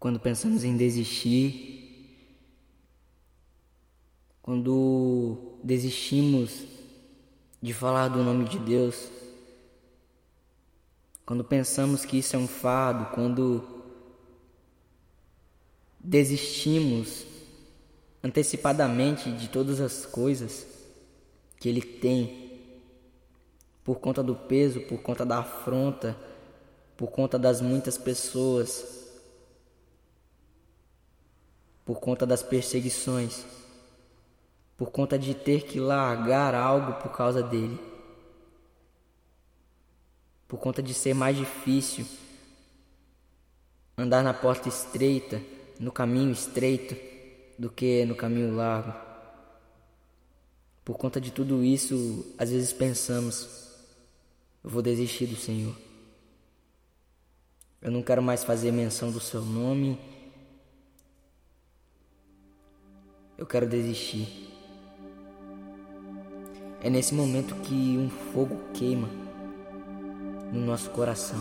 quando pensamos em desistir, quando desistimos de falar do nome de Deus, quando pensamos que isso é um fardo, quando desistimos antecipadamente de todas as coisas que Ele tem, por conta do peso, por conta da afronta, por conta das muitas pessoas por conta das perseguições, por conta de ter que largar algo por causa dele, por conta de ser mais difícil andar na porta estreita, no caminho estreito, do que no caminho largo. Por conta de tudo isso, às vezes pensamos: eu vou desistir do Senhor. Eu não quero mais fazer menção do seu nome eu quero desistir. É nesse momento que um fogo queima no nosso coração.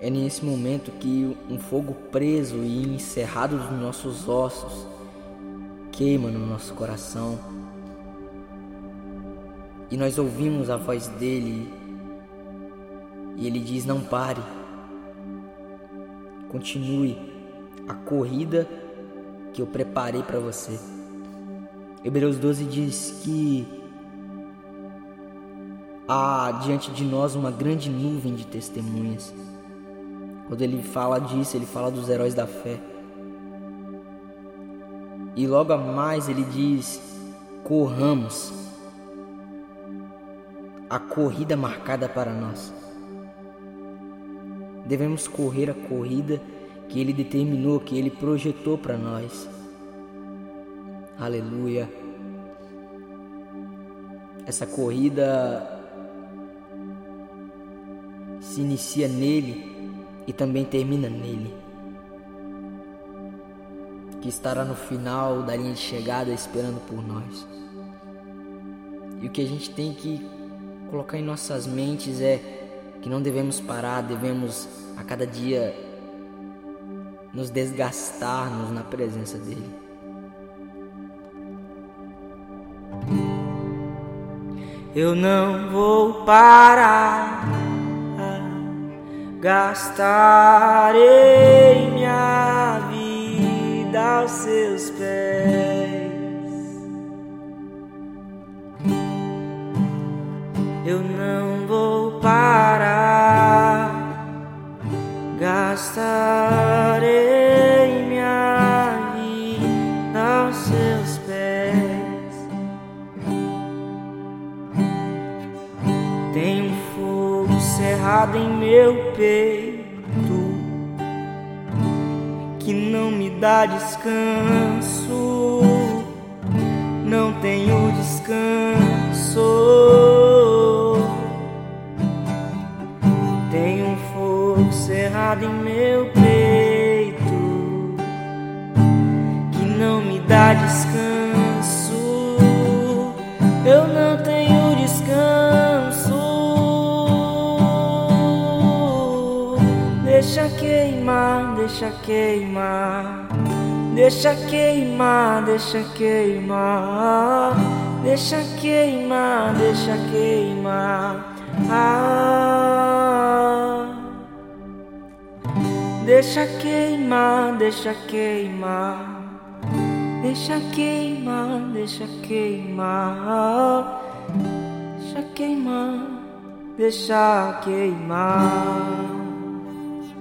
É nesse momento que um fogo preso e encerrado nos nossos ossos queima no nosso coração. E nós ouvimos a voz dele e ele diz: Não pare, continue a corrida que eu preparei para você. Hebreus 12 diz que há diante de nós uma grande nuvem de testemunhas. Quando ele fala disso, ele fala dos heróis da fé. E logo a mais ele diz: corramos a corrida marcada para nós. Devemos correr a corrida que Ele determinou, que Ele projetou para nós. Aleluia. Essa corrida se inicia nele e também termina nele. Que estará no final da linha de chegada esperando por nós. E o que a gente tem que colocar em nossas mentes é que não devemos parar, devemos a cada dia nos desgastarmos na presença dele. Eu não vou parar, gastarei minha vida aos seus pés. Eu não vou parar, gastarei. Cerrado em meu peito que não me dá descanso, não tenho descanso. Tem um fogo cerrado em meu peito que não me dá descanso. Deixa queimar, deixa queimar, deixa queimar, deixa queimar, deixa queimar, deixa queimar. Ah, deixa queimar, deixa queimar, deixa queimar, deixa queimar, deixa queimar, deixa queimar.